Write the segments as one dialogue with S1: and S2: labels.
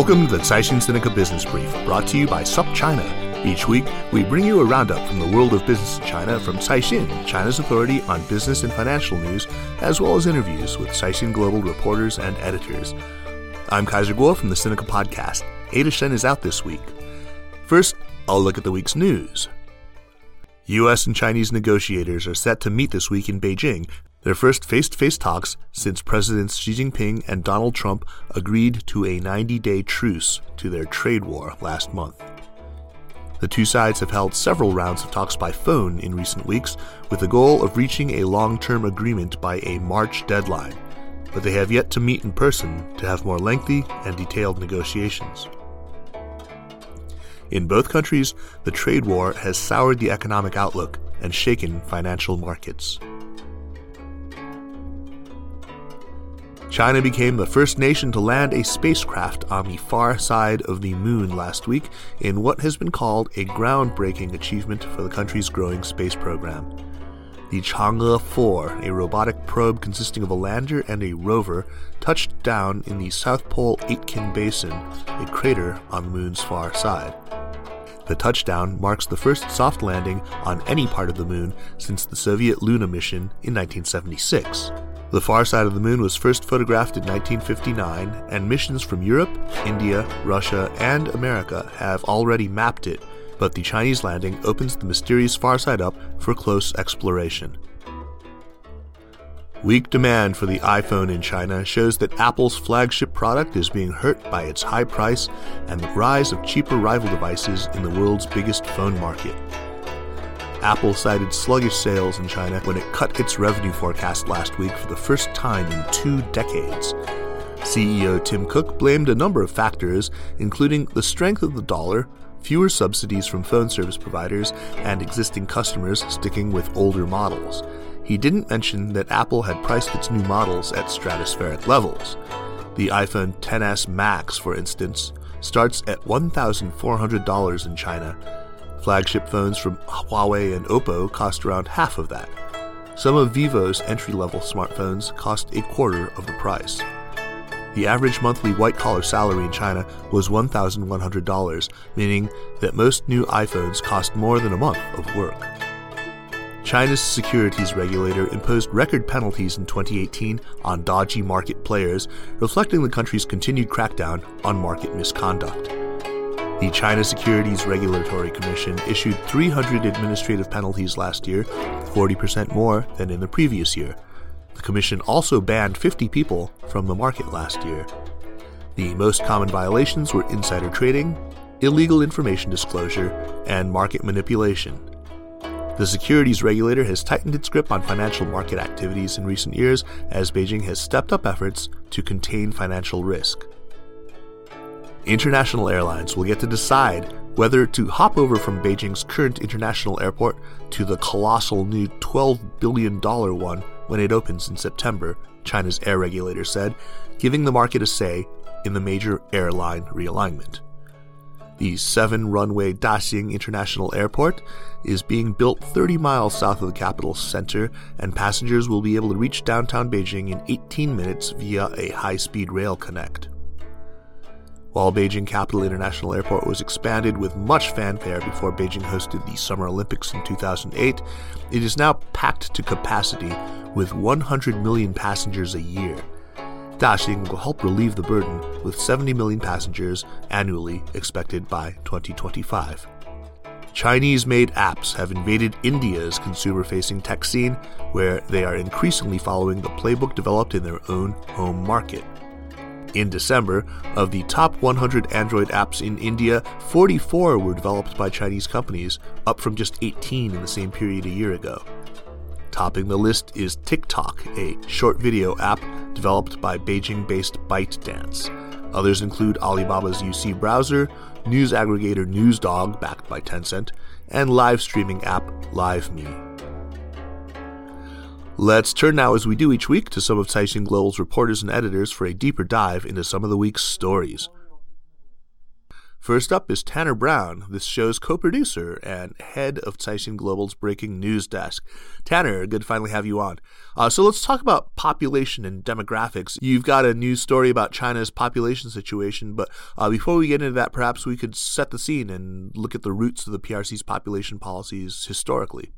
S1: Welcome to the Caixin Sinica Business Brief, brought to you by SupChina. Each week, we bring you a roundup from the world of business in China from Caixin, China's authority on business and financial news, as well as interviews with Caixin Global reporters and editors. I'm Kaiser Kuo from the Sinica Podcast. Ada Shen is out this week. First, I'll look at the week's news. U.S. and Chinese negotiators are set to meet this week in Beijing their first face to face talks since Presidents Xi Jinping and Donald Trump agreed to a 90 day truce to their trade war last month. The two sides have held several rounds of talks by phone in recent weeks with the goal of reaching a long term agreement by a March deadline, but they have yet to meet in person to have more lengthy and detailed negotiations. In both countries, the trade war has soured the economic outlook and shaken financial markets. China became the first nation to land a spacecraft on the far side of the moon last week in what has been called a groundbreaking achievement for the country's growing space program. The Chang'e 4, a robotic probe consisting of a lander and a rover, touched down in the South Pole Aitken Basin, a crater on the moon's far side. The touchdown marks the first soft landing on any part of the moon since the Soviet Luna mission in 1976. The far side of the moon was first photographed in 1959, and missions from Europe, India, Russia, and America have already mapped it, but the Chinese landing opens the mysterious far side up for close exploration. Weak demand for the iPhone in China shows that Apple's flagship product is being hurt by its high price and the rise of cheaper rival devices in the world's biggest phone market. Apple cited sluggish sales in China when it cut its revenue forecast last week for the first time in two decades. CEO Tim Cook blamed a number of factors, including the strength of the dollar, fewer subsidies from phone service providers, and existing customers sticking with older models. He didn't mention that Apple had priced its new models at stratospheric levels. The iPhone XS Max, for instance, starts at $1,400 in China Flagship phones from Huawei and Oppo cost around half of that. Some of Vivo's entry level smartphones cost a quarter of the price. The average monthly white collar salary in China was $1,100, meaning that most new iPhones cost more than a month of work. China's securities regulator imposed record penalties in 2018 on dodgy market players, reflecting the country's continued crackdown on market misconduct. The China Securities Regulatory Commission issued 300 administrative penalties last year, 40% more than in the previous year. The Commission also banned 50 people from the market last year. The most common violations were insider trading, illegal information disclosure, and market manipulation. The securities regulator has tightened its grip on financial market activities in recent years as Beijing has stepped up efforts to contain financial risk. International airlines will get to decide whether to hop over from Beijing's current international airport to the colossal new $12 billion one when it opens in September, China's air regulator said, giving the market a say in the major airline realignment. The seven runway Daxing International Airport is being built 30 miles south of the capital center, and passengers will be able to reach downtown Beijing in 18 minutes via a high speed rail connect. While Beijing Capital International Airport was expanded with much fanfare before Beijing hosted the Summer Olympics in 2008, it is now packed to capacity with 100 million passengers a year. Daxing will help relieve the burden with 70 million passengers annually expected by 2025. Chinese made apps have invaded India's consumer facing tech scene, where they are increasingly following the playbook developed in their own home market. In December, of the top 100 Android apps in India, 44 were developed by Chinese companies, up from just 18 in the same period a year ago. Topping the list is TikTok, a short video app developed by Beijing based ByteDance. Others include Alibaba's UC browser, news aggregator NewsDog, backed by Tencent, and live streaming app LiveMe. Let's turn now, as we do each week, to some of Caixin Global's reporters and editors for a deeper dive into some of the week's stories. First up is Tanner Brown, this show's co producer and head of Caixin Global's breaking news desk. Tanner, good to finally have you on. Uh, so let's talk about population and demographics. You've got a news story about China's population situation, but uh, before we get into that, perhaps we could set the scene and look at the roots of the PRC's population policies historically.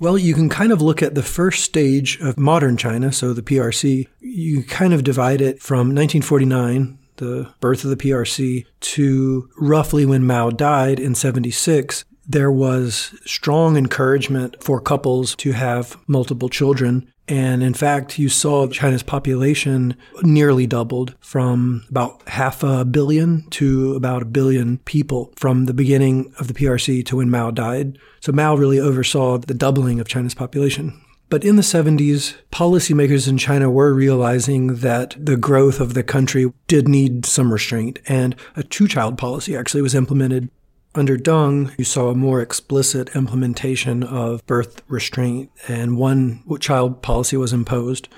S2: Well, you can kind of look at the first stage of modern China, so the PRC. You kind of divide it from 1949, the birth of the PRC, to roughly when Mao died in 76. There was strong encouragement for couples to have multiple children and in fact, you saw China's population nearly doubled from about half a billion to about a billion people from the beginning of the PRC to when Mao died. So Mao really oversaw the doubling of China's population. But in the 70s, policymakers in China were realizing that the growth of the country did need some restraint, and a two child policy actually was implemented under Deng, you saw a more explicit implementation of birth restraint, and one child policy was imposed,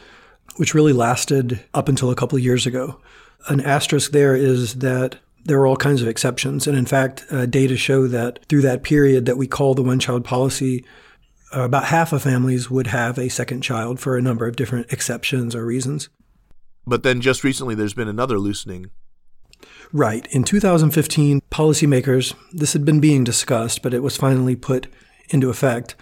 S2: which really lasted up until a couple of years ago. An asterisk there is that there were all kinds of exceptions. And in fact, uh, data show that through that period that we call the one child policy, uh, about half of families would have a second child for a number of different exceptions or reasons.
S1: But then just recently, there's been another loosening
S2: Right. In 2015, policymakers, this had been being discussed, but it was finally put into effect.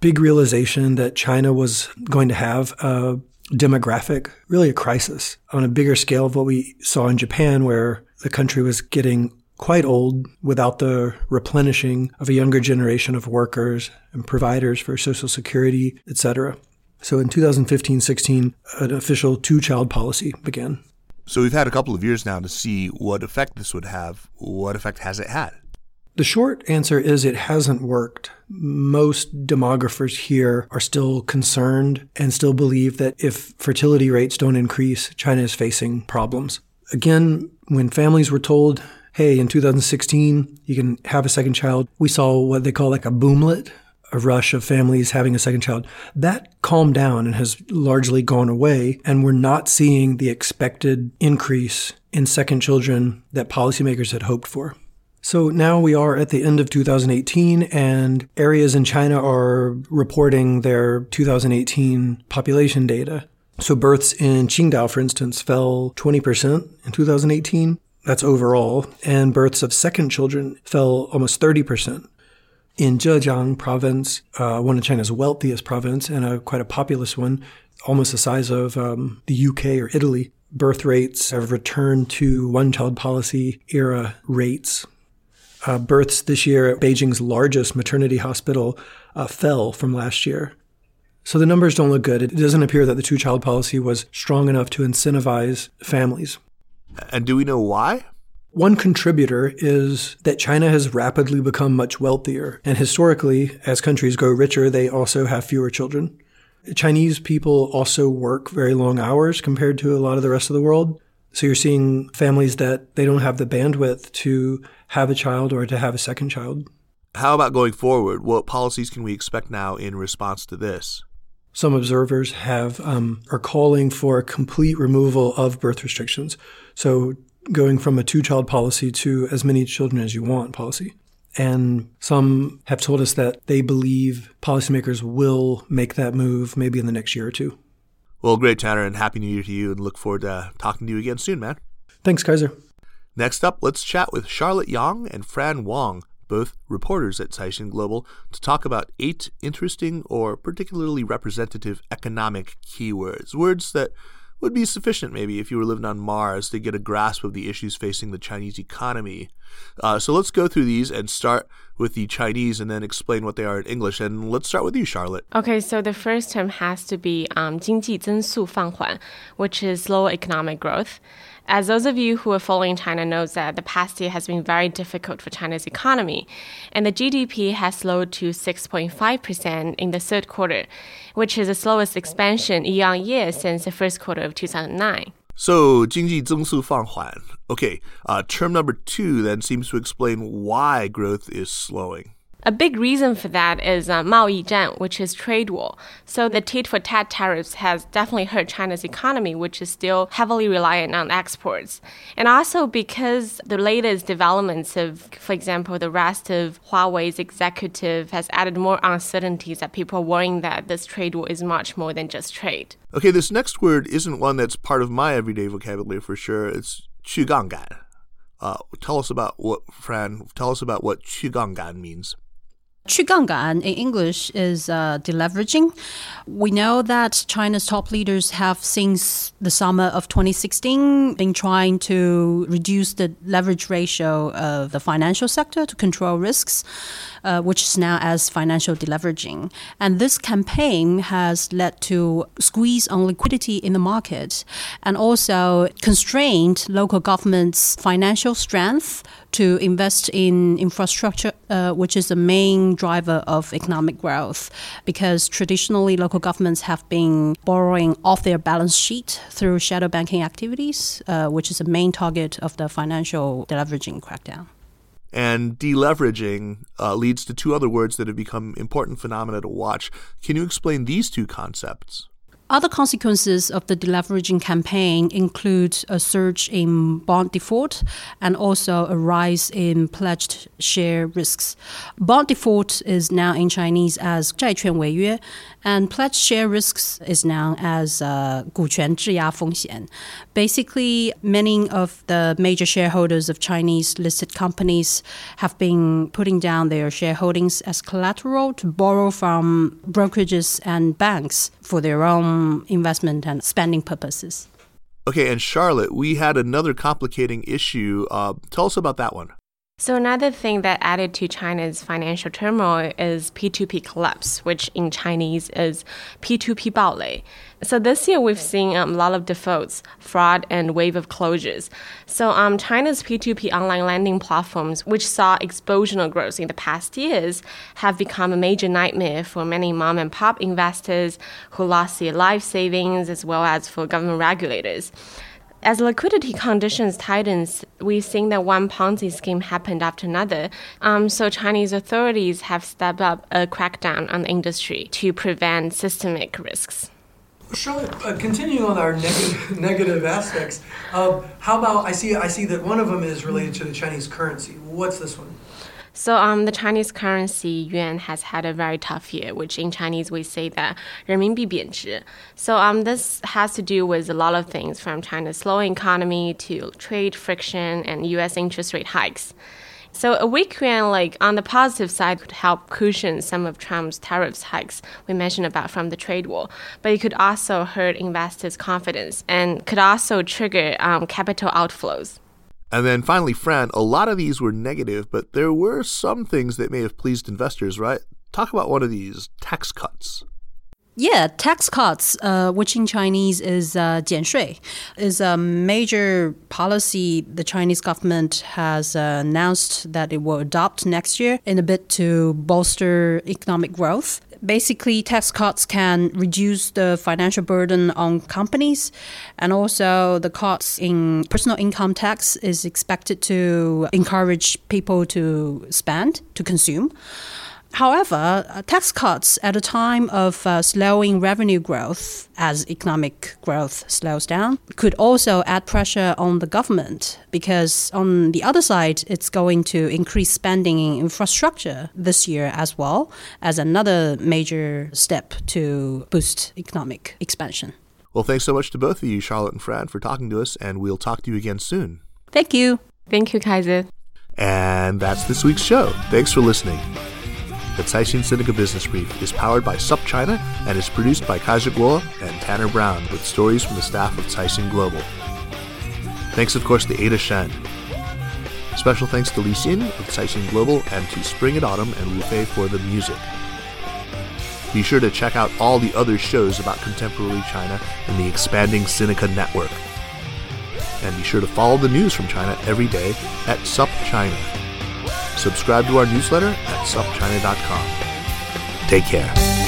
S2: Big realization that China was going to have a demographic, really a crisis on a bigger scale of what we saw in Japan, where the country was getting quite old without the replenishing of a younger generation of workers and providers for Social Security, etc. So in 2015 16, an official two child policy began.
S1: So we've had a couple of years now to see what effect this would have. What effect has it had?
S2: The short answer is it hasn't worked. Most demographers here are still concerned and still believe that if fertility rates don't increase, China is facing problems. Again, when families were told, hey, in 2016, you can have a second child, we saw what they call like a boomlet, a rush of families having a second child. That calmed down and has largely gone away. And we're not seeing the expected increase in second children that policymakers had hoped for. So now we are at the end of 2018, and areas in China are reporting their 2018 population data. So births in Qingdao, for instance, fell 20% in 2018. That's overall. And births of second children fell almost 30% in Zhejiang province, uh, one of China's wealthiest province and a, quite a populous one, almost the size of um, the UK or Italy. Birth rates have returned to one child policy era rates. Uh, births this year at Beijing's largest maternity hospital uh, fell from last year. So the numbers don't look good. It doesn't appear that the two child policy was strong enough to incentivize families.
S1: And do we know why?
S2: One contributor is that China has rapidly become much wealthier. And historically, as countries grow richer, they also have fewer children. Chinese people also work very long hours compared to a lot of the rest of the world. So you're seeing families that they don't have the bandwidth to have a child or to have a second child.
S1: How about going forward? What policies can we expect now in response to this?
S2: Some observers have um, are calling for a complete removal of birth restrictions. So going from a two child policy to as many children as you want policy. And some have told us that they believe policymakers will make that move maybe in the next year or two.
S1: Well, great, Tanner, and Happy New Year to you, and look forward to talking to you again soon, man.
S2: Thanks, Kaiser.
S1: Next up, let's chat with Charlotte Yang and Fran Wong, both reporters at Caixin Global, to talk about eight interesting or particularly representative economic keywords. Words that would be sufficient maybe if you were living on Mars to get a grasp of the issues facing the Chinese economy. Uh, so let's go through these and start with the Chinese and then explain what they are in English. And let's start with you, Charlotte.
S3: Okay, so the first term has to be um, 经济增速放缓, which is slow economic growth. As those of you who are following China knows that the past year has been very difficult for China's economy, and the GDP has slowed to 6.5% in the third quarter, which is the slowest expansion year on year since the first quarter of 2009.
S1: So, 经济增速放缓. Okay, uh, term number two then seems to explain why growth is slowing.
S3: A big reason for that is uh, 贸易战, which is trade war. So the tit for tat tariffs has definitely hurt China's economy, which is still heavily reliant on exports. And also because the latest developments of, for example, the rest of Huawei's executive has added more uncertainties that people are worrying that this trade war is much more than just trade.
S1: Okay, this next word isn't one that's part of my everyday vocabulary for sure. It's 去杠杆. Uh, tell us about what, Fran, tell us about what 去杠杆 means.
S4: Chugangan in English is uh, deleveraging. We know that China's top leaders have since the summer of 2016 been trying to reduce the leverage ratio of the financial sector to control risks uh, which is now as financial deleveraging. And this campaign has led to squeeze on liquidity in the market and also constrained local governments' financial strength to invest in infrastructure, uh, which is the main driver of economic growth, because traditionally local governments have been borrowing off their balance sheet through shadow banking activities, uh, which is the main target of the financial deleveraging crackdown.
S1: And deleveraging uh, leads to two other words that have become important phenomena to watch. Can you explain these two concepts?
S4: Other consequences of the deleveraging campaign include a surge in bond default and also a rise in pledged share risks. Bond default is now in Chinese as 债券违约, and pledged share risks is known as uh, 股权质押风险. Basically, many of the major shareholders of Chinese listed companies have been putting down their shareholdings as collateral to borrow from brokerages and banks for their own investment and spending purposes.
S1: Okay, and Charlotte, we had another complicating issue. Uh, tell us about that one.
S3: So, another thing that added to China's financial turmoil is P2P collapse, which in Chinese is P2P 暴雷. So, this year we've seen um, a lot of defaults, fraud, and wave of closures. So, um, China's P2P online lending platforms, which saw explosional growth in the past years, have become a major nightmare for many mom and pop investors who lost their life savings as well as for government regulators. As liquidity conditions tightens, we've seen that one Ponzi scheme happened after another. Um, so Chinese authorities have stepped up a crackdown on the industry to prevent systemic risks.
S2: Charlotte, uh, continuing on our negative, negative aspects, uh, how about I see I see that one of them is related to the Chinese currency. What's this one?
S3: So um, the Chinese currency yuan has had a very tough year, which in Chinese we say that 人民币贬值. So um, this has to do with a lot of things, from China's slow economy to trade friction and U.S. interest rate hikes. So a weak yuan, like on the positive side, could help cushion some of Trump's tariffs hikes we mentioned about from the trade war, but it could also hurt investors' confidence and could also trigger um, capital outflows.
S1: And then finally, Fran, a lot of these were negative, but there were some things that may have pleased investors, right? Talk about one of these tax cuts.
S4: Yeah, tax cuts, uh, which in Chinese is uh, 减税, is a major policy the Chinese government has uh, announced that it will adopt next year in a bid to bolster economic growth. Basically, tax cuts can reduce the financial burden on companies, and also the cuts in personal income tax is expected to encourage people to spend, to consume. However, uh, tax cuts at a time of uh, slowing revenue growth as economic growth slows down could also add pressure on the government because, on the other side, it's going to increase spending in infrastructure this year as well as another major step to boost economic expansion.
S1: Well, thanks so much to both of you, Charlotte and Fran, for talking to us, and we'll talk to you again soon.
S4: Thank you.
S3: Thank you, Kaiser.
S1: And that's this week's show. Thanks for listening. The Caixin Sinica Business Brief is powered by SupChina and is produced by Kaiser Kuo and Tanner Brown with stories from the staff of Caixin Global. Thanks, of course, to Ada Shen. Special thanks to Li Xin of Caixin Global and to Spring and Autumn and Wu Fei for the music. Be sure to check out all the other shows about contemporary China in the expanding Sinica network. And be sure to follow the news from China every day at SupChina. Subscribe to our newsletter at supchina.com. Take care.